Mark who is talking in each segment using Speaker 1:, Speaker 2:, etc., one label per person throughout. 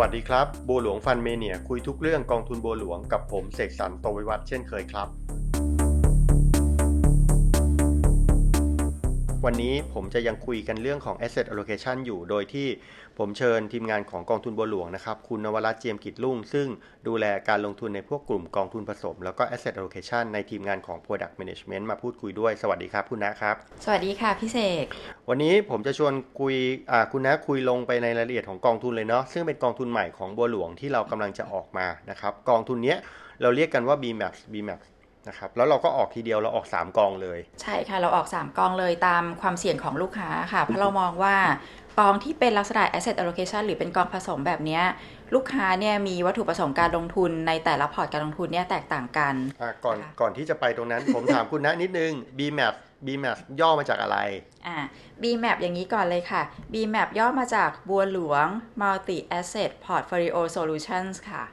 Speaker 1: วัสดีครับ บัวหลวงฟันเมเนียคุยทุกเรื่องกองทุนบัวหลวงกับผมเสกสรรโตวิวัฒเช่นเคยครับ วันนี้ผมจะยังคุยกันเรื่องของ asset allocation อยู่ โดยที่ผมเชิญทีมงานของกองทุนบัวหลวงนะครับ คุณนวรัตน์เจียมกิจลุ่ง ซึ่งดูแลการลงทุนในพวกกลุ่มกองทุนผสม แล้วก็ asset allocation ในทีมงานของ product management มาพูดคุยด้วย สวัสดีครับ คุณนะครับ
Speaker 2: สวัสดีค่ะพี่เสก
Speaker 1: วันนี้ผมจะชวนคุยอ่าคุณนะคุยลงไปในรายละเอียดของกองทุนเลยเนาะ ซึ่งเป็นกองทุนใหม่ของบัวหลวงที่เรากำลังจะออกมา นะครับ กองทุนเนี้ยเราเรียกกันว่า BMAX BMAX นะครับแล้วเราก็ออกทีเดียวเราออก 3 กองเลย
Speaker 2: ใช่ค่ะเราออก 3 กองเลยตามความเสี่ยงของลูกค้าค่ะ เพราะเรามองว่ากองที่เป็นลักษณะ asset allocation หรือเป็นกองผสมแบบเนี้ยลูกค้าเนี่ยมีวัตถุประสงค์การลงทุนในแต่ละพอร์ตการลงทุนเนี่ยแตกต่างกัน
Speaker 1: อะก่อน
Speaker 2: ค่ะ
Speaker 1: ก่อนที่จะไปตรงนั้น ผมถามคุณนะนิดนึง BMAPS BMAPS ย่อมาจากอะไร
Speaker 2: อ่า BMAP อย่างนี้ก่อนเลยค่ะ BMAP ย่อมาจากบัวหลวง Multi Asset Portfolio Solutions ค่ะ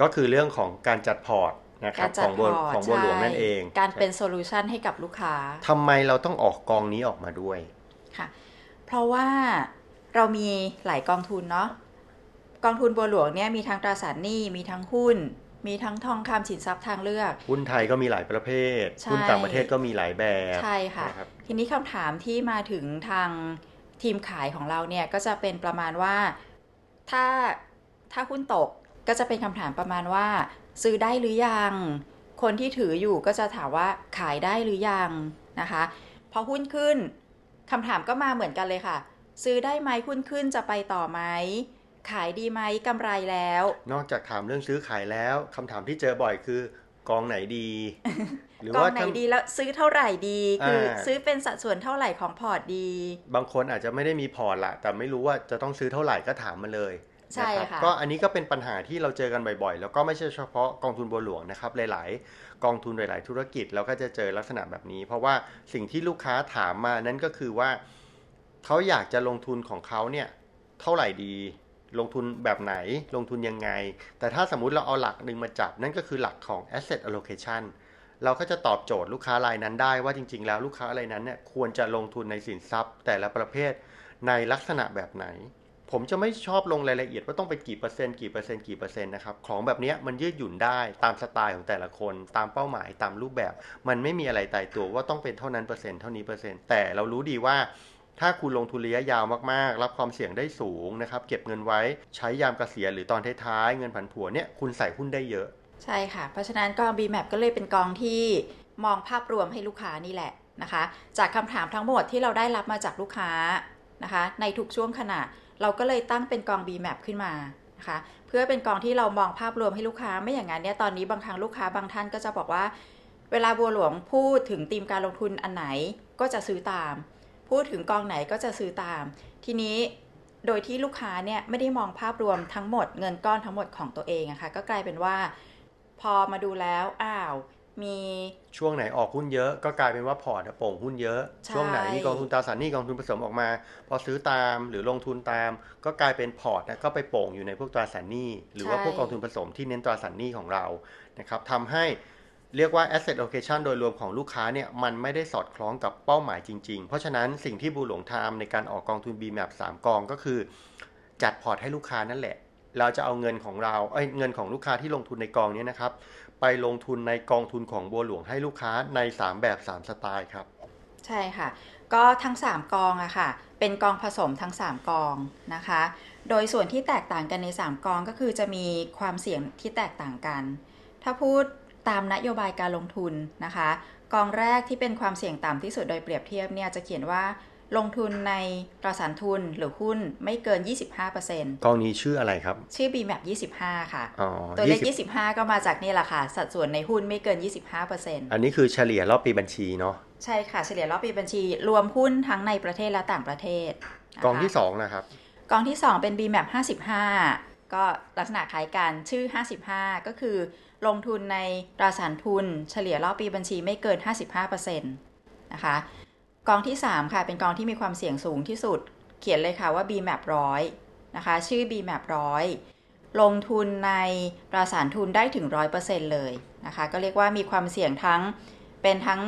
Speaker 1: ก็คือเรื่องของการจัดพอร์ต นะครับ
Speaker 2: การจั
Speaker 1: ข
Speaker 2: ด
Speaker 1: องบัว
Speaker 2: พอร์ต
Speaker 1: ของบัวหลวง
Speaker 2: ใช่
Speaker 1: นั่นเอง
Speaker 2: การเป็น so lution ให้กับลูกค้า
Speaker 1: ทำไมเราต้องออกกองนี้ออกมาด้วย
Speaker 2: ค่ะ เพราะว่าเรามีหลายกองทุนเนาะกองทุนบัวหลวงเนี่ยมีทั้งตราสารหนี้มีทั้งหุ้น มีทั้งทองคำสินทรัพย์ทางเลือก
Speaker 1: หุ้นไทยก็มีหลายประเภท
Speaker 2: ใช่
Speaker 1: หุ้นต่างประเทศก็มีหลายแบบ
Speaker 2: ใช่ค่ะ
Speaker 1: นะครับ
Speaker 2: ทีนี้คำถามที่มาถึงทางทีมขายของเราเนี่ยก็จะเป็นประมาณว่าถ้าถ้าหุ้นตกก็จะเป็นคำถามประมาณว่า ซื้อได้หรือยัง คนที่ถืออยู่ก็จะถามว่าขายได้หรือยังนะคะ พอหุ้นขึ้นคำถามก็มาเหมือนกันเลยค่ะ ซื้อได้ไหมหุ้นขึ้นจะไปต่อไหมขายดีไหมกำไรแล้ว
Speaker 1: นอกจากถามเรื่องซื้อขายแล้วคำถามที่เจอบ่อยคือกองไหนดี หรื
Speaker 2: อ
Speaker 1: ว่ากอง
Speaker 2: ไหน
Speaker 1: ถ้า
Speaker 2: ดีแล้วซื้อเท่าไหร่ดี คือ
Speaker 1: อ่า
Speaker 2: ซื้อเป็นสัดส่วนเท่าไหร่ของพอร์ตดี
Speaker 1: บางคนอาจจะไม่ได้มีพอร์ตละแต่ไม่รู้ว่าจะต้องซื้อเท่าไหร่ก็ถามมาเลย
Speaker 2: ใช่
Speaker 1: นะครับ
Speaker 2: ค่ะ
Speaker 1: ก็อันนี้ก็เป็นปัญหาที่เราเจอกันบ่อยๆ แล้วก็ไม่ใช่เฉพาะกองทุนบัวหลวงนะครับ หลายๆ กองทุนหลาย ๆ ธุรกิจเราก็จะเจอลักษณะแบบนี้ เพราะว่าสิ่งที่ลูกค้าถามมานั่นก็คือว่าเขาอยากจะลงทุนของเขาเนี่ยเท่าไหร่ดีลงทุนแบบไหนลงทุนยังไง แต่ถ้าสมมุติเราเอาหลักหนึ่งมาจับ นั่นก็คือหลักของ asset allocation เราก็จะตอบโจทย์ลูกค้ารายนั้นได้ว่าจริง ๆ แล้วลูกค้ารายนั้นเนี่ยควรจะลงทุนในสินทรัพย์ แต่ละประเภทในลักษณะแบบไหน ผมจะไม่ชอบลงรายละเอียดว่าต้องไปกี่เปอร์เซ็นต์กี่เปอร์เซ็นต์กี่เปอร์เซ็นต์นะครับของแบบนี้มันยืดหยุ่นได้ตามสไตล์ของแต่ละคน ตามเป้าหมายตามรูปแบบ มันไม่มีอะไรตายตัวว่าต้องเป็นเท่านั้นเปอร์เซ็นต์เท่านี้เปอร์เซ็นต์แต่เรารู้ดีว่าถ้าคุณลงทุนระยะยาวมากๆ รับความเสี่ยงได้สูงนะครับ เก็บเงินไว้ใช้ยามเกษียณหรือตอนท้ายๆ เงินผันผวนเนี่ยคุณใส่หุ้นได้เยอะ
Speaker 2: ใช่ค่ะ เพราะฉะนั้นกอง BMAP ก็เลยเป็นกองที่มองภาพรวมให้ลูกค้านี่แหละนะคะ จากคำถามทั้งหมดที่เราได้รับมาจากลูกค้านะคะ ในทุกช่วงขณะ เราก็เลยตั้งเป็นกอง BMAP ขึ้นมานะคะเพื่อเป็นกองที่เรามองภาพรวมให้ลูกค้าไม่อย่างนั้นเนี่ยตอนนี้บางครั้งลูกค้าบางท่านก็จะบอกว่า เวลาบัวหลวงพูดถึงธีมการลงทุนอันไหนก็จะซื้อตาม พูดถึงกองไหนก็จะซื้อตาม ทีนี้โดยที่ลูกค้าเนี่ยไม่ได้มองภาพรวมทั้งหมดเงินก้อนทั้งหมดของตัวเองอะค่ะก็กลายเป็นว่า พอมาดูแล้วอ้าว มี
Speaker 1: ช่วงไหนออกหุ้นเยอะก็กลายเป็นว่าพอร์ตอะโป่งหุ้นเยอะ
Speaker 2: ใช่
Speaker 1: ช่วงไหนมีกองทุนตราสารหนี้กองทุนผสมออกมา พอซื้อตามหรือลงทุนตาม ก็กลายเป็นพอร์ตนะก็ไปโป่งอยู่ในพวกตราสารหนี้หรือว่าพวกกองทุนผสมที่เน้นตราสารหนี้ของเรานะครับทำให้เรียกว่า asset allocation โดยรวมของลูกค้าเนี่ยมันไม่ได้สอดคล้องกับเป้าหมายจริง ๆ เพราะฉะนั้นสิ่งที่บูหลวงทำในการออกกองทุน BMAP 3 กองก็คือ จัดพอร์ตให้ลูกค้านั่นแหละ เราจะเอาเงินของเราเอ้ยเงินของลูกค้าที่ลงทุนในกองเนี้นะครับ ไปลงทุนในกองทุนของบัวหลวงให้ลูกค้าใน 3 แบบ 3 สไตล์ครับ
Speaker 2: ใช่ค่ะ ก็ทั้ง 3 กองอะค่ะ เป็นกองผสมทั้ง 3 กองนะคะ โดยส่วนที่แตกต่างกันใน 3 กองก็คือจะมีความเสี่ยงที่แตกต่างกัน ถ้าพูดตามนโยบายการลงทุนนะคะ กองแรกที่เป็นความเสี่ยงต่ำที่สุดโดยเปรียบเทียบเนี่ยจะเขียนว่า ลงทุนในตราสารทุนหรือหุ้นไม่เกิน 25%
Speaker 1: กองนี้ชื่ออะไรครับ
Speaker 2: ชื่อ BMAP 25 ค่ะ
Speaker 1: อ๋อ
Speaker 2: ตัวเลข
Speaker 1: 20
Speaker 2: 25 ก็มาจากนี่แหละค่ะ สัดส่วนในหุ้นไม่เกิน 25%
Speaker 1: อันนี้คือเฉลี่ยรอบปีบัญชีเนาะ
Speaker 2: ใช่ค่ะ เฉลี่ยรอบปีบัญชี รวมหุ้นทั้งในประเทศและต่างประเทศนะคะ
Speaker 1: กองที่2นะครับ
Speaker 2: กองที่ 2 เป็น BMAP 55 ก็ลักษณะคล้ายกันชื่อ 55 ก็คือลงทุนในตราสารทุน เฉลี่ยรอบปีบัญชีไม่เกิน 55%นะคะ กองที่ 3 ค่ะ เป็นกองที่มีความเสี่ยงสูงที่สุด เขียนเลยค่ะว่า BMAP 100 นะคะ ชื่อ BMAP 100 ลงทุนในตราสารทุนได้ถึง 100%เลยนะคะ ก็เรียกว่ามีความเสี่ยงทั้งเป็นทั้ง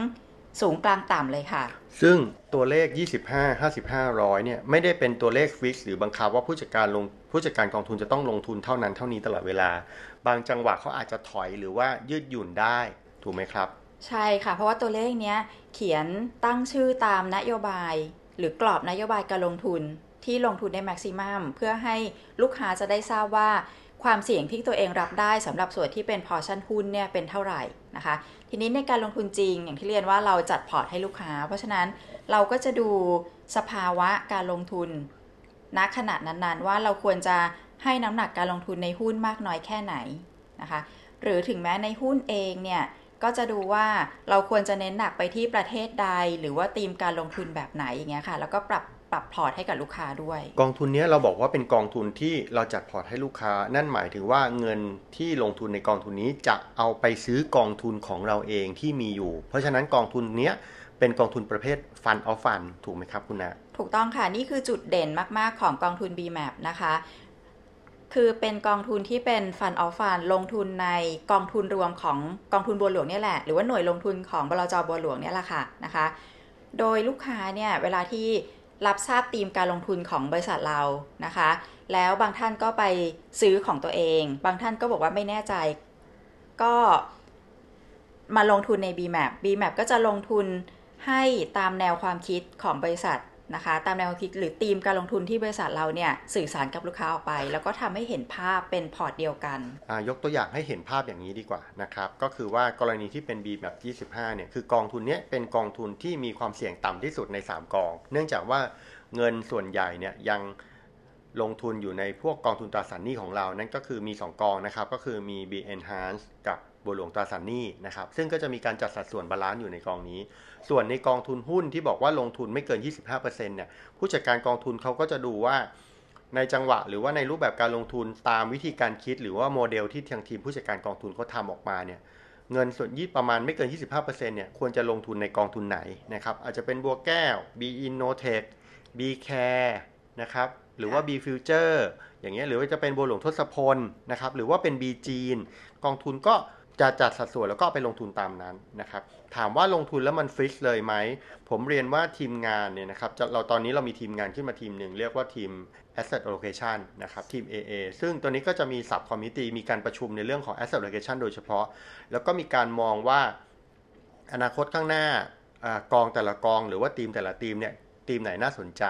Speaker 2: สูงกลางต่ำเลยค่ะ
Speaker 1: ซึ่งตัวเลข 25 55 100เนี่ยไม่ได้เป็นตัวเลขฟิกหรือบังคับว่าผู้จัดการลงผู้จัดการกองทุนจะต้องลงทุนเท่านั้นเท่านี้ตลอดเวลา บางจังหวะเขาอาจจะถอยหรือว่ายืดหยุ่นได้ถูกไหมครับ
Speaker 2: ใช่ค่ะ เพราะว่าตัวเลขเนี้ยเขียนตั้งชื่อตามนโยบาย หรือกรอบนโยบายการลงทุนที่ลงทุนในแม็กซิมัมเพื่อให้ลูกค้าจะได้ทราบว่าความเสี่ยงที่ตัวเองรับได้สำหรับส่วนที่เป็นพอชั่นหุ้นเนี่ยเป็นเท่าไหร่นะคะ ทีนี้ในการลงทุนจริงอย่างที่เรียนว่าเราจัดพอร์ตให้ลูกค้า เพราะฉะนั้นเราก็จะดูสภาวะการลงทุนณขณะนั้นๆ ว่าเราควรจะให้น้ำหนักการลงทุนในหุ้นมากน้อยแค่ไหนนะคะ หรือถึงแม้ในหุ้นเองเนี่ย ก็จะดูว่าเราควรจะเน้นหนักไปที่ประเทศใด หรือว่าธีมการลงทุนแบบไหนอย่างเงี้ยค่ะ แล้วก็ปรับปรับพอร์ตให้กับลูกค้าด้วย
Speaker 1: กองทุนนี้เราบอกว่าเป็นกองทุนที่เราจัดพอร์ตให้ลูกค้า นั่นหมายถึงว่าเงินที่ลงทุนในกองทุนนี้จะเอาไปซื้อกองทุนของเราเองที่มีอยู่ เพราะฉะนั้นกองทุนเนี้ยเป็นกองทุนประเภทฟันออฟฟันถูกไหมครับคุณนะ
Speaker 2: ถูกต้องค่ะ นี่คือจุดเด่นมาก ๆ ของกองทุน BMAP นะคะ คือเป็นกองทุนที่เป็นฟันออฟฟันลงทุนในกองทุนรวมของกองทุนบัวหลวงนี่แหละ หรือว่าหน่วยลงทุนของบลจบัวหลวงเนี่ยแหละค่ะนะคะ โดยลูกค้าเนี่ยเวลาที่รับทราบธีมการลงทุนของบริษัทเรานะคะ แล้วบางท่านก็ไปซื้อของตัวเอง บางท่านก็บอกว่าไม่แน่ใจ ก็มาลงทุนใน BMAP BMAP ก็จะลงทุนให้ตามแนวความคิดของบริษัท นะคะ ตามแนวคิดหรือธีมการลงทุนที่บริษัทเราเนี่ยสื่อสารกับลูกค้าออกไป แล้วก็ทำให้เห็นภาพเป็นพอร์ตเดียวกัน
Speaker 1: ยกตัวอย่างให้เห็นภาพอย่างนี้ดีกว่านะครับ ก็คือว่ากรณีที่เป็น B แบบ 25 เนี่ย คือกองทุนเนี้ยเป็นกองทุนที่มีความเสี่ยงต่ำที่สุดใน 3 กอง เนื่องจากว่าเงินส่วนใหญ่เนี่ยยังลงทุนอยู่ในพวกกองทุนตราสารหนี้ของเรา นั่นก็คือมี 2 กองนะครับ ก็คือมี B Enhance กับ บัวหลวงตราสารหนี้นะครับ ซึ่งก็จะมีการจัดสัดส่วน balance อยู่ในกองนี้ ส่วนในกองทุนหุ้นที่บอกว่าลงทุนไม่เกิน 25%เนี่ยผู้จัดการกองทุนเขาก็จะดูว่าในจังหวะหรือว่าในรูปแบบการลงทุนตามวิธีการคิด หรือว่าโมเดลที่ทางทีมผู้จัดการกองทุนเขาทำออกมาเนี่ยเงินส่วนนี้ประมาณไม่เกิน 25%เนี่ยควรจะลงทุนในกองทุนไหนนะครับอาจจะเป็นบัวแก้ว B Innotech B Care นะครับหรือว่า B Future อย่างเงี้ยหรือว่าจะเป็นบัวหลวงทศพลนะครับหรือว่าเป็น B จีนกองทุนก็ จะจัดสัดส่วนแล้วก็ไปลงทุนตามนั้นนะครับ ถามว่าลงทุนแล้วมันฟิกเลยไหม ผมเรียนว่าทีมงานเนี่ยนะครับเราตอนนี้เรามีทีมงานขึ้นมาทีมหนึ่งเรียกว่าทีม asset allocation นะครับทีม AA ซึ่งตัวนี้ก็จะมี sub committee มีการประชุมในเรื่องของ asset allocation โดยเฉพาะ แล้วก็มีการมองว่าอนาคตข้างหน้าอากองแต่ละกองหรือว่าธีมแต่ละธีมเนี่ย ธีมไหนน่าสนใจ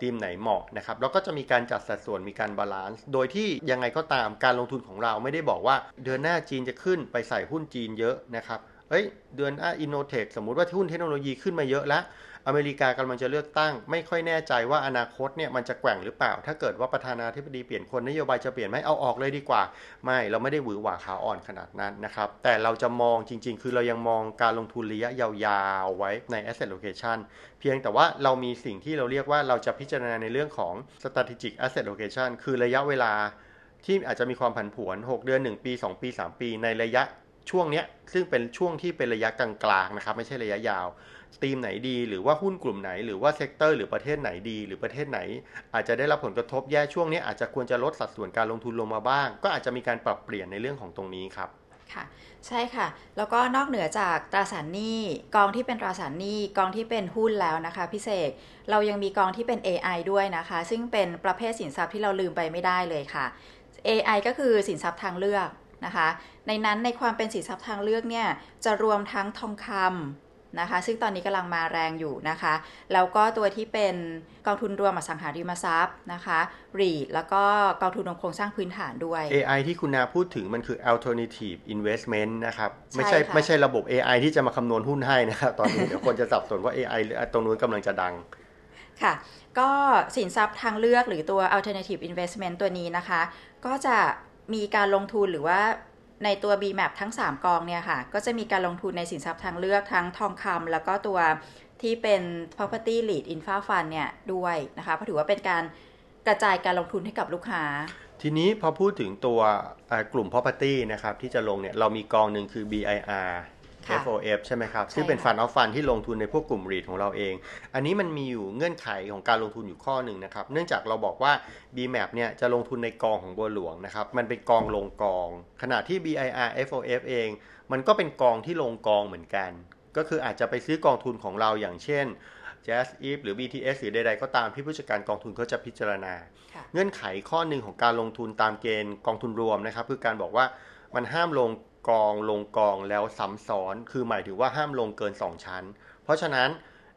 Speaker 1: ธีมไหนเหมาะนะครับแล้วก็จะมีการจัดสัดส่วนมีการ balance โดยที่ยังไงก็ตามการลงทุนของเราไม่ได้บอกว่า เดือนหน้าจีนจะขึ้นไปใส่หุ้นจีนเยอะนะครับ เอ้ยเดือนหน้า Innotech สมมุติว่าหุ้นเทคโนโลยีขึ้นมาเยอะแล้ว อเมริกากำลังจะเลือกตั้ง ไม่ค่อยแน่ใจว่าอนาคตเนี่ยมันจะแกว่งหรือเปล่า ถ้าเกิดว่าประธานาธิบดีเปลี่ยนคนนโยบายจะเปลี่ยนไหมเอาออกเลยดีกว่า ไม่เราไม่ได้หวือหวาขาอ่อนขนาดนั้นนะครับ แต่เราจะมองจริง ๆ คือเรายังมองการลงทุนระยะยาวๆไว้ใน asset location เพียงแต่ว่าเรามีสิ่งที่เราเรียกว่าเราจะพิจารณาในเรื่องของ strategic asset location คือระยะเวลาที่อาจจะมีความผันผวน 6 เดือน 1 ปี 2 ปี 3 ปี ในระยะ ช่วงเนี้ยซึ่งเป็นช่วงที่เป็นระยะกลางๆนะครับไม่ใช่ระยะยาวทีมไหนดีหรือว่าหุ้นกลุ่มไหนหรือว่าเซกเตอร์หรือประเทศไหนดี หรือประเทศไหน อาจจะได้รับผลกระทบแย่ช่วงนี้อาจจะควรจะลดสัดส่วนการลงทุนลงมาบ้าง ก็อาจจะมีการปรับเปลี่ยนในเรื่องของตรงนี้ครับ
Speaker 2: ค่ะใช่ค่ะ แล้วก็นอกเหนือจากตราสารหนี้กองที่เป็นตราสารหนี้กองที่เป็นหุ้นแล้วนะคะพิเศษเรายังมีกองที่เป็น AI ด้วยนะคะ ซึ่งเป็นประเภทสินทรัพย์ที่เราลืมไปไม่ได้เลยค่ะ AI ก็คือสินทรัพย์ทางเลือก นะคะ ในนั้นในความเป็นสินทรัพย์ทางเลือกเนี่ยจะรวมทั้งทองคำนะคะ ซึ่งตอนนี้กำลังมาแรงอยู่นะคะ แล้วก็ตัวที่เป็นกองทุนรวมอสังหาริมทรัพย์นะคะรีดแล้วก็กองทุนรวมโครงสร้างพื้นฐานด้วย
Speaker 1: AI ที่คุณนาพูดถึงมันคือ alternative investment นะครับ
Speaker 2: ใช่
Speaker 1: ไม่ใช่
Speaker 2: ค่ะ
Speaker 1: ไม่ใช่ระบบ AI ที่จะมาคำนวณหุ้นให้นะครับ ตอนนี้เดี๋ยวคนจะสับสนว่า AI หรือตรงนู้นกำลังจะดัง
Speaker 2: ค่ะ ก็สินทรัพย์ทางเลือกหรือตัว alternative investment ตัวนี้นะคะ ก็จะ มีการลงทุนหรือว่าในตัว BMAP ทั้ง 3 กองเนี่ยค่ะ ก็จะมีการลงทุนในสินทรัพย์ทางเลือกทั้งทองคำแล้วก็ตัวที่เป็น property lead infra fund เนี่ยด้วยนะคะเพราะถือว่าเป็นการกระจายการลงทุนให้กับลูกค้า
Speaker 1: ทีนี้พอพูดถึงตัวกลุ่ม property นะครับที่จะลงเนี่ยเรามีกองหนึ่งคือ BIR FOF ใช่ไหมครับ
Speaker 2: ใช่
Speaker 1: ซึ่งเป็น
Speaker 2: ค่ะ
Speaker 1: ฟันออฟฟันที่ลงทุนในพวกกลุ่ม REIT ของเราเอง อันนี้มันมีอยู่เงื่อนไขของการลงทุนอยู่ข้อหนึ่งนะครับ เนื่องจากเราบอกว่า BMAP เนี่ยจะลงทุนในกองของบัวหลวงนะครับ มันเป็นกองลงกอง ขณะที่ BIR FOF เอง มันก็เป็นกองที่ลงกองเหมือนกัน ก็คืออาจจะไปซื้อกองทุนของเราอย่างเช่น Jazz Eve หรือ BTS หรือใดๆก็ตามที่ผู้จัดการกองทุนเขาจะพิจารณา
Speaker 2: ค่ะ
Speaker 1: เงื่อนไขข้อหนึ่งของการลงทุนตามเกณฑ์กองทุนรวมนะครับ คือการบอกว่ามันห้ามลง กองลงกองแล้วซ้ำซ้อน คือหมายถึงว่าห้ามลงเกิน 2 ชั้น เพราะฉะนั้น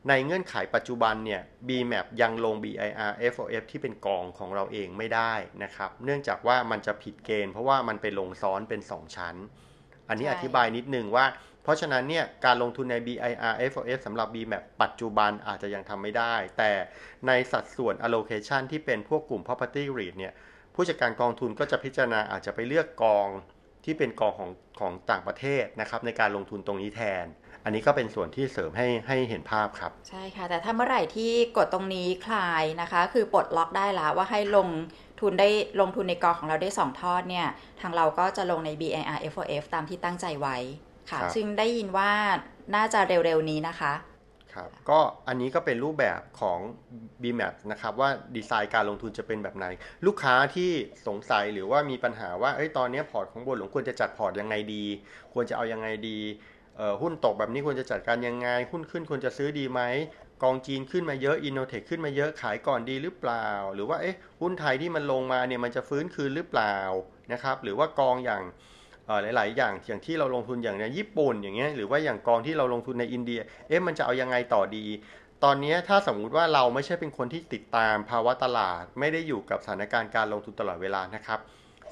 Speaker 1: ในเงื่อนไขปัจจุบันเนี่ย BMAP ยังลง BIR FOF ที่เป็นกองของเราเองไม่ได้นะครับ เนื่องจากว่ามันจะผิดเกณฑ์เพราะว่ามันไปลงซ้อนเป็น 2 ชั้น อันนี้
Speaker 2: ใช่
Speaker 1: อธิบายนิดนึงว่า เพราะฉะนั้นเนี่ยการลงทุนใน BIR FOF สำหรับ BMAP ปัจจุบันอาจจะยังทำไม่ได้ แต่ในสัดส่วน allocation ที่เป็นพวกกลุ่ม property REIT เนี่ยผู้จัดการกองทุนก็จะพิจารณาอาจจะไปเลือกกอง ที่เป็นกองของของต่างประเทศนะครับในการลงทุนตรงนี้แทน อันนี้ก็เป็นส่วนที่เสริมให้ให้เห็นภาพครับ
Speaker 2: ใช่ค่ะ แต่ถ้าเมื่อไหร่ที่กดตรงนี้คลายนะคะ คือปลดล็อกได้แล้วว่าให้ลงทุนได้ลงทุนในกองของเราได้ 2 ทอดเนี่ย ทางเราก็จะลงใน B-IR-FOF ตามที่ตั้งใจไว้ค่ะ
Speaker 1: ครับ
Speaker 2: ซึ่งได้ยินว่าน่าจะเร็วๆนี้นะคะ
Speaker 1: ครับก็อันนี้ก็เป็นรูปแบบของ BMAPS นะครับว่าดีไซน์การลงทุนจะเป็นแบบไหน ลูกค้าที่สงสัยหรือว่ามีปัญหาว่าเอ้ยตอนนี้พอร์ตของบัวหลวงควรจะจัดพอร์ตยังไงดี ควรจะเอายังไงดีหุ้นตกแบบนี้ควรจะจัดการยังไง หุ้นขึ้นควรจะซื้อดีไหมกองจีนขึ้นมาเยอะอินโนเทคขึ้นมาเยอะขายก่อนดีหรือเปล่า หรือว่าเอ๊ะหุ้นไทยที่มันลงมาเนี่ยมันจะฟื้นคืนหรือเปล่านะครับหรือว่ากองอย่าง หลายๆ อย่างอย่างที่เราลงทุนอย่างในญี่ปุ่นอย่างเงี้ยหรือว่าอย่างกองที่เราลงทุนในอินเดีย เอ๊ะมันจะเอายังไงต่อดี ตอนนี้ถ้าสมมุติว่าเราไม่ใช่เป็นคนที่ติดตามภาวะตลาด ไม่ได้อยู่กับสถานการณ์การลงทุนตลอดเวลานะครับ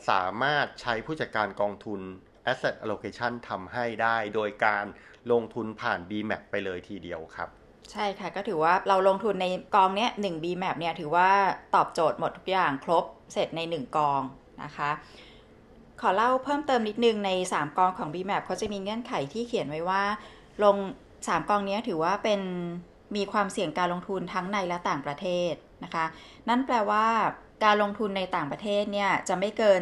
Speaker 1: สามารถใช้ผู้จัดการกองทุน asset allocation ทำให้ได้โดยการลงทุนผ่าน BMAP ไปเลยทีเดียวครับ
Speaker 2: ใช่ค่ะ ก็ถือว่าเราลงทุนในกองเนี้ย1 B map เนี่ยถือว่าตอบโจทย์หมดทุกอย่างครบเสร็จใน 1 กองนะคะ อเล่าเพิ่มเติมนิดนึงใน 3 กองของ B map เขาจะมีเงื่อนไขที่เขียนไว้ว่า ลง 3 กองนี้ถือว่าเป็นมีความเสี่ยงการลงทุนทั้งในและต่างประเทศนะคะ นั่นแปลว่าการลงทุนในต่างประเทศเนี่ยจะไม่เกิน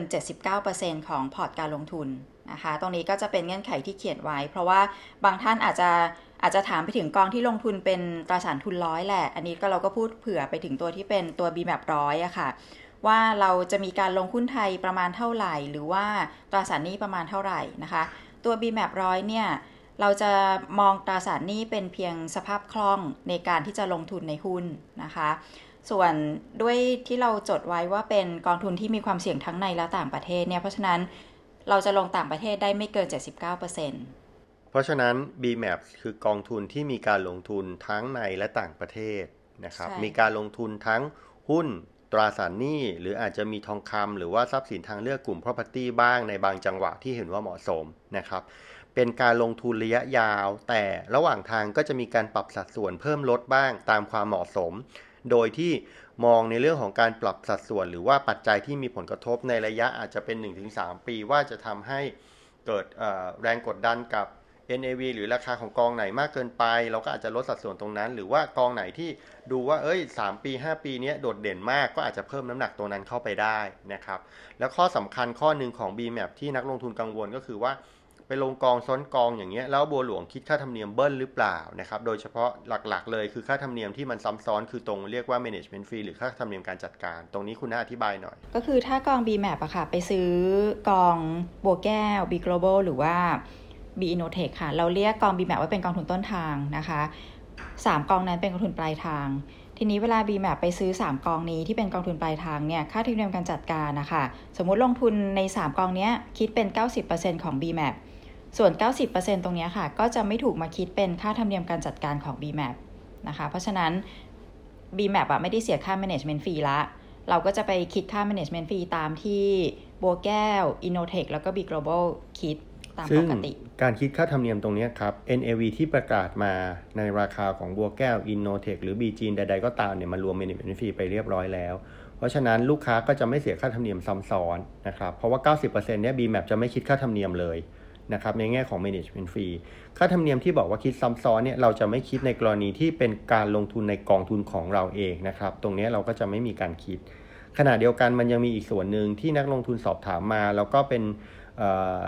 Speaker 2: 79%ของพอร์ตการลงทุนนะคะ ตรงนี้ก็จะเป็นเงื่อนไขที่เขียนไว้ เพราะว่าบางท่านอาจจะอาจจะถามไปถึงกองที่ลงทุนเป็นตราสารทุนร้อยแหละ อันนี้ก็เราก็พูดเผื่อไปถึงตัวที่เป็นตัว B map ร้อยอะค่ะ ว่าเราจะมีการลงหุ้นไทยประมาณเท่าไหร่ หรือว่าตราสารหนี้ประมาณเท่าไหร่นะคะ ตัว B map ร้อยเนี่ยเราจะมองตราสารหนี้เป็นเพียงสภาพคล่องในการที่จะลงทุนในหุ้นนะคะ ส่วนด้วยที่เราจดไว้ว่าเป็นกองทุนที่มีความเสี่ยงทั้งในและต่างประเทศเนี่ยเพราะฉะนั้นเราจะลงต่างประเทศได้ไม่เกิน 79%
Speaker 1: เพราะฉะนั้น BMAP คือกองทุนที่มีการลงทุนทั้งในและต่างประเทศนะครับ
Speaker 2: ใช่
Speaker 1: มีการลงทุนทั้งหุ้น ตราสารหนี้หรืออาจจะมีทองคำหรือว่าทรัพย์สินทางเลือกกลุ่ม property บ้างในบางจังหวะที่เห็นว่าเหมาะสมนะครับ เป็นการลงทุนระยะยาว แต่ระหว่างทางก็จะมีการปรับสัดส่วนเพิ่มลดบ้างตามความเหมาะสม โดยที่มองในเรื่องของการปรับสัดส่วน หรือว่าปัจจัยที่มีผลกระทบในระยะอาจจะเป็น 1-3 ปีว่าจะทำให้เกิดแรงกดดันกับ NAV หรือราคาของกองไหนมากเกินไป เราก็อาจจะลดสัดส่วนตรงนั้น หรือว่ากองไหนที่ดูว่าเอ้ย 3 ปี 5 ปีนี้โดดเด่นมากก็อาจจะเพิ่มน้ำหนักตรงนั้นเข้าไปได้นะครับแล้วข้อสำคัญข้อหนึ่งของ BMAP ที่นักลงทุนกังวลก็คือว่าไปลงกองซ้อนกองอย่างเงี้ยแล้วบัวหลวงคิดค่าธรรมเนียมเบิ้ลหรือเปล่านะครับโดยเฉพาะหลักๆ เลยคือค่าธรรมเนียมที่มันซ้ำซ้อนคือตรงเรียกว่า management fee หรือค่าธรรมเนียมการจัดการ ตรงนี้คุณน่าอธิบายหน่อย
Speaker 2: ก็คือถ้ากอง B map อะค่ะ ไปซื้อกองบัวแก้ว B global หรือว่า B innotech ค่ะ เราเรียกกอง B map ว่าเป็นกองทุนต้นทางนะคะสามกองนั้นเป็นกองทุนปลายทาง ทีนี้เวลา B map ไปซื้อ 3 กองนี้ที่เป็นกองทุนปลายทางเนี่ยค่าธรรมเนียมการจัดการนะคะสมมุติลงทุนใน 3 กองเนี้ยคิดเป็น 90%ของ B map ส่วน 90%ตรงเนี้ค่ะ ก็จะไม่ถูกมาคิดเป็นค่าธรรมเนียมการจัดการของ B map นะคะ เพราะฉะนั้น B map อะไม่ได้เสียค่า management fee ละ เราก็จะไปคิดค่า management fee ตามที่บัวแก้ว Innotech แล้วก็ B Global คิด ตาม
Speaker 1: ซึ่
Speaker 2: ป
Speaker 1: ง
Speaker 2: กติ
Speaker 1: การคิดค่าธรรมเนียมตรงเนี้ยครับ NAV ที่ประกาศมาในราคาของบัวแก้ว Innotech หรือ b ีจีนใดๆก็ตามเนี่ยมันรวม management fee ไปเรียบร้อยแล้ว เพราะฉะนั้นลูกค้าก็จะไม่เสียค่าธรรมเนียมซ้ำซ้อนนะครับเพราะว่า 90%เนี่ย BMAP จะไม่คิดค่าธรรมเนียมเลยนะครับในแง่ของ management fee ค่าธรรมเนียมที่บอกว่าคิดซ้ำซ้อนเนี่ยเราจะไม่คิดในกรณีที่เป็นการลงทุนในกองทุนของเราเองนะครับ ตรงเนี้ยเราก็จะไม่มีการคิด ขณะเดียวกันมันยังมีอีกส่วนหนึ่งที่นักลงทุนสอบถามมา แล้วก็เป็น เอ่อ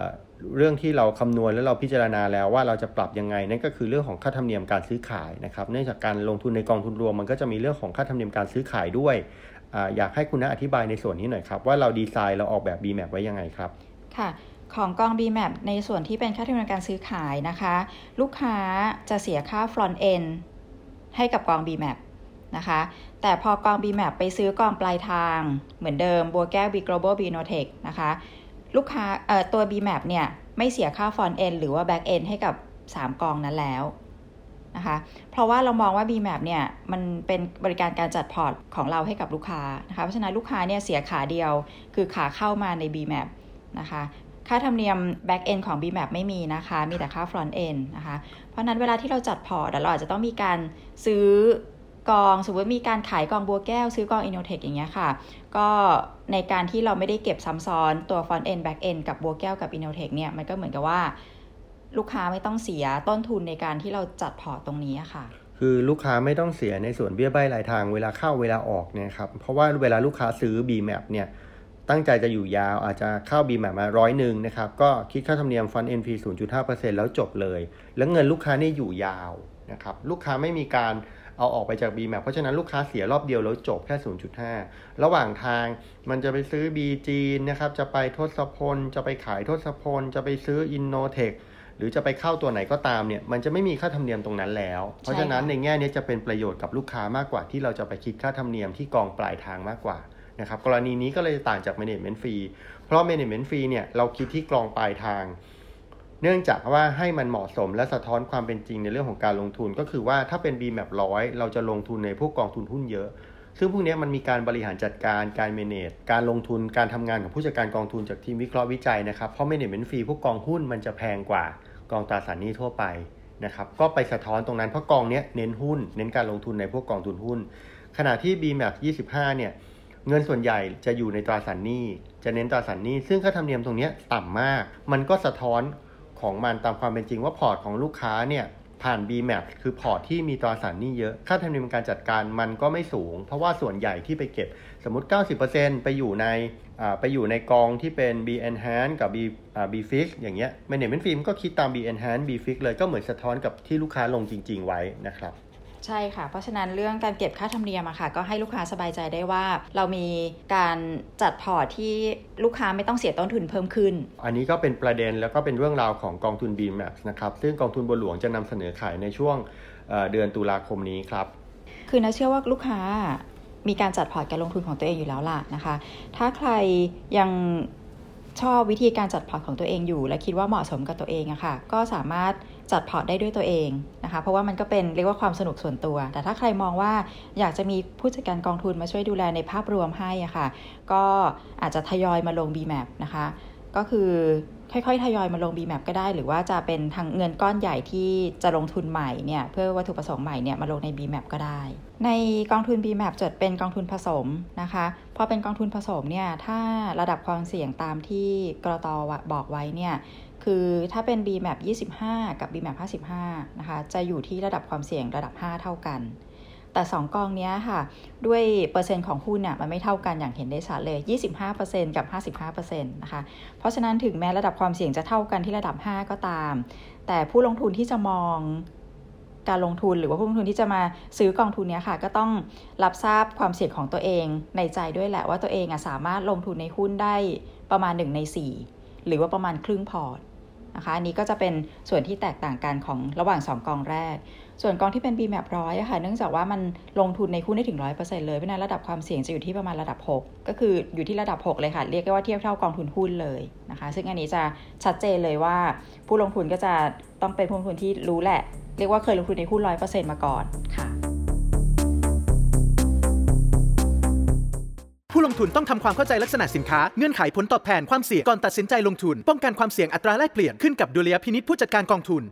Speaker 1: เรื่องที่เราคำนวณแล้วเราพิจารณาแล้วว่าเราจะปรับยังไงนั่นก็คือเรื่องของค่าธรรมเนียมการซื้อขายนะครับเนื่องจากการลงทุนในกองทุนรวมมันก็จะมีเรื่องของค่าธรรมเนียมการซื้อขายด้วยออยากให้คุณน้าอธิบายในส่วนนี้หน่อยครับว่าเราดีไซน์เราออกแบบ BMAP ไว้ยังไงครับ
Speaker 2: ค่ะของกอง B map ในส่วนที่เป็นค่าธรรมเนียมการซื้อขายนะคะ ลูกค้าจะเสียค่า front end ให้กับกอง BMAP นะคะแต่พอกอง BMAP ไปซื้อกองปลายทางเหมือนเดิมบัวแก้ว B Global B Notech นะคะ ลูกค้าตัว BMAP เนี่ยไม่เสียค่า front end หรือว่า back end ให้กับ 3 กองนั้นแล้วนะคะ เพราะว่าเรามองว่า BMAP เนี่ยมันเป็นบริการการจัดพอร์ตของเราให้กับลูกค้านะคะ เพราะฉะนั้นลูกค้าเนี่ยเสียขาเดียวคือขาเข้ามาใน BMAPS นะคะ ค่าธรรมเนียม back end ของ BMAP ไม่มีนะคะ มีแต่ค่า front end นะคะ เพราะนั้นเวลาที่เราจัดพอร์ตเราอาจจะต้องมีการซื้อกอง สมมติมีการขายกองบัวแก้ว ซื้อกอง Innotech อย่างเงี้ยค่ะ ก็ ในการที่เราไม่ได้เก็บซ้ำซ้อนตัว front end back end กับบัวแก้วกับ Innotech เนี่ยมันก็เหมือนกับว่า ลูกค้าไม่ต้องเสียต้นทุนในการที่เราจัดพอร์ตตรงนี้ค่ะ
Speaker 1: คือลูกค้าไม่ต้องเสียในส่วนเบี้ยใบรายทางเวลาเข้าเวลาออกเนี่ยครับเพราะว่าเวลาลูกค้าซื้อ BMAP เนี่ยตั้งใจจะอยู่ยาวอาจจะเข้า BMAP มาร้อยหนึ่งนะครับก็คิดค่าธรรมเนียม Fund NP 0.5%แล้วจบเลย แล้วเงินลูกค้านี่อยู่ยาวนะครับลูกค้าไม่มีการ เอาออกไปจาก BMAP เพราะฉะนั้นลูกค้าเสียรอบเดียวแล้วจบแค่ 0.5 ระหว่างทางมันจะไปซื้อ B จีนนะครับ จะไปทศพล จะไปขายทศพล จะไปซื้อ Innotech หรือจะไปเข้าตัวไหนก็ตามเนี่ยมันจะไม่มีค่าธรรมเนียมตรงนั้นแล้ว เพราะฉะนั้นในแง่นี้จะเป็นประโยชน์กับลูกค้ามากกว่าที่เราจะไปคิดค่าธรรมเนียมที่กองปลายทางมากกว่านะครับกรณีนี้ก็เลยต่างจาก management fee เพราะ management fee เนี่ยเราคิดที่กองปลายทาง เนื่องจากว่าให้มันเหมาะสมและสะท้อนความเป็นจริงในเรื่องของการลงทุน ก็คือว่าถ้าเป็น BMAP ร้อยเราจะลงทุนในพวกกองทุนหุ้นเยอะ ซึ่งพวกนี้มันมีการบริหารจัดการการ manage การลงทุนการทำงานของผู้จัดการกองทุนจากทีมวิเคราะห์วิจัยนะครับเพราะ management fee พวกกองหุ้นมันจะแพงกว่ากองตราสารหนี้ทั่วไปนะครับก็ไปสะท้อนตรงนั้นเพราะกองนี้เน้นหุ้น เน้นการลงทุนในพวกกองทุนหุ้น ขณะที่ BMAP 25 เนี่ยเงินส่วนใหญ่จะอยู่ในตราสารหนี้ จะเน้นตราสารหนี้ ซึ่งค่าธรรมเนียมตรงนี้ต่ำมาก มันก็สะท้อน ของมันตามความเป็นจริงว่าพอร์ตของลูกค้าเนี่ยผ่าน BMAPS คือพอร์ตที่มีตราสารหนี้เยอะ ค่าธรรมเนียมการจัดการมันก็ไม่สูง เพราะว่าส่วนใหญ่ที่ไปเก็บสมมติ 90%ไปอยู่ในไปอยู่ในกองที่เป็น B enhance กับ B B fix อย่างเงี้ย management fee ก็คิดตาม B enhance B fix เลยก็เหมือนสะท้อนกับที่ลูกค้าลงจริง ๆ ไว้นะครับ
Speaker 2: ใช่ค่ะ เพราะฉะนั้นเรื่องการเก็บค่าธรรมเนียมอะค่ะ ก็ให้ลูกค้าสบายใจได้ว่า เรามีการจัดพอร์ตที่ลูกค้าไม่ต้องเสียต้นทุนเพิ่มขึ้น
Speaker 1: อันนี้ก็เป็นประเด็นแล้วก็เป็นเรื่องราวของกองทุน BMAPS นะครับ ซึ่งกองทุนบัวหลวงจะนำเสนอขายในช่วงเดือนตุลาคมนี้ครับ
Speaker 2: คือนะเชื่อว่าลูกค้ามีการจัดพอร์ตการลงทุนของตัวเองอยู่แล้วล่ะนะคะ ถ้าใครยังชอบวิธีการจัดพอร์ตของตัวเองอยู่ และคิดว่าเหมาะสมกับตัวเองอะค่ะ ก็สามารถ จัดพอร์ตได้ด้วยตัวเองนะคะเพราะว่ามันก็เป็นเรียกว่าความสนุกส่วนตัว แต่ถ้าใครมองว่าอยากจะมีผู้จัดการกองทุนมาช่วยดูแลในภาพรวมให้อะค่ะ ก็อาจจะทยอยมาลง BMAP นะคะ ก็คือค่อยๆ ทยอยมาลง BMAP ก็ได้ หรือว่าจะเป็นทางเงินก้อนใหญ่ที่จะลงทุนใหม่เนี่ยเพื่อวัตถุประสงค์ใหม่เนี่ยมาลงใน BMAP ก็ได้ ในกองทุน BMAP จดเป็นกองทุนผสมนะคะพอเป็นกองทุนผสมเนี่ยถ้าระดับความเสี่ยงตามที่กรตบอกไว้เนี่ย คือถ้าเป็น BMAP 25 กับ BMAP 55 นะคะ จะอยู่ที่ระดับความเสี่ยงระดับ 5 เท่ากัน แต่ 2 กองนี้ค่ะ ด้วยเปอร์เซ็นต์ของหุ้นเนี่ยมันไม่เท่ากันอย่างเห็นได้ชัดเลย 25%กับ 55%นะคะ เพราะฉะนั้นถึงแม้ระดับความเสี่ยงจะเท่ากันที่ระดับ 5 ก็ตาม แต่ผู้ลงทุนที่จะมองการลงทุนหรือว่าผู้ลงทุนที่จะมาซื้อกองทุนนี้ค่ะ ก็ต้องรับทราบความเสี่ยงของตัวเองในใจด้วยแหละว่าตัวเองอะสามารถลงทุนในหุ้นได้ประมาณ 1 ใน 4 หรือว่าประมาณครึ่งพอร์ต นะคะอันนี้ก็จะเป็นส่วนที่แตกต่างกันของระหว่าง 2 กองแรก ส่วนกองที่เป็น BMAP ร้อยค่ะเนื่องจากว่ามันลงทุนในหุ้นได้ถึง 100%เลยเพราะนั้นระดับความเสี่ยงจะอยู่ที่ประมาณระดับ 6 ก็คืออยู่ที่ระดับ 6 เลยค่ะ เรียกได้ว่าเทียบเท่ากองทุนหุ้นเลยนะคะ ซึ่งอันนี้จะชัดเจนเลยว่า ผู้ลงทุนก็จะต้องเป็นผู้ลงทุนที่รู้แหละ เรียกว่าเคยลงทุนในหุ้น100%มาก่อนค่ะ
Speaker 3: ผู้ลงทุนต้องทำความเข้าใจลักษณะสินค้า เงื่อนไขผลตอบแทนความเสี่ยงก่อนตัดสินใจลงทุน ป้องกันความเสี่ยงอัตราแลกเปลี่ยนขึ้นกับดุลยพินิษผู้จัดการกองทุน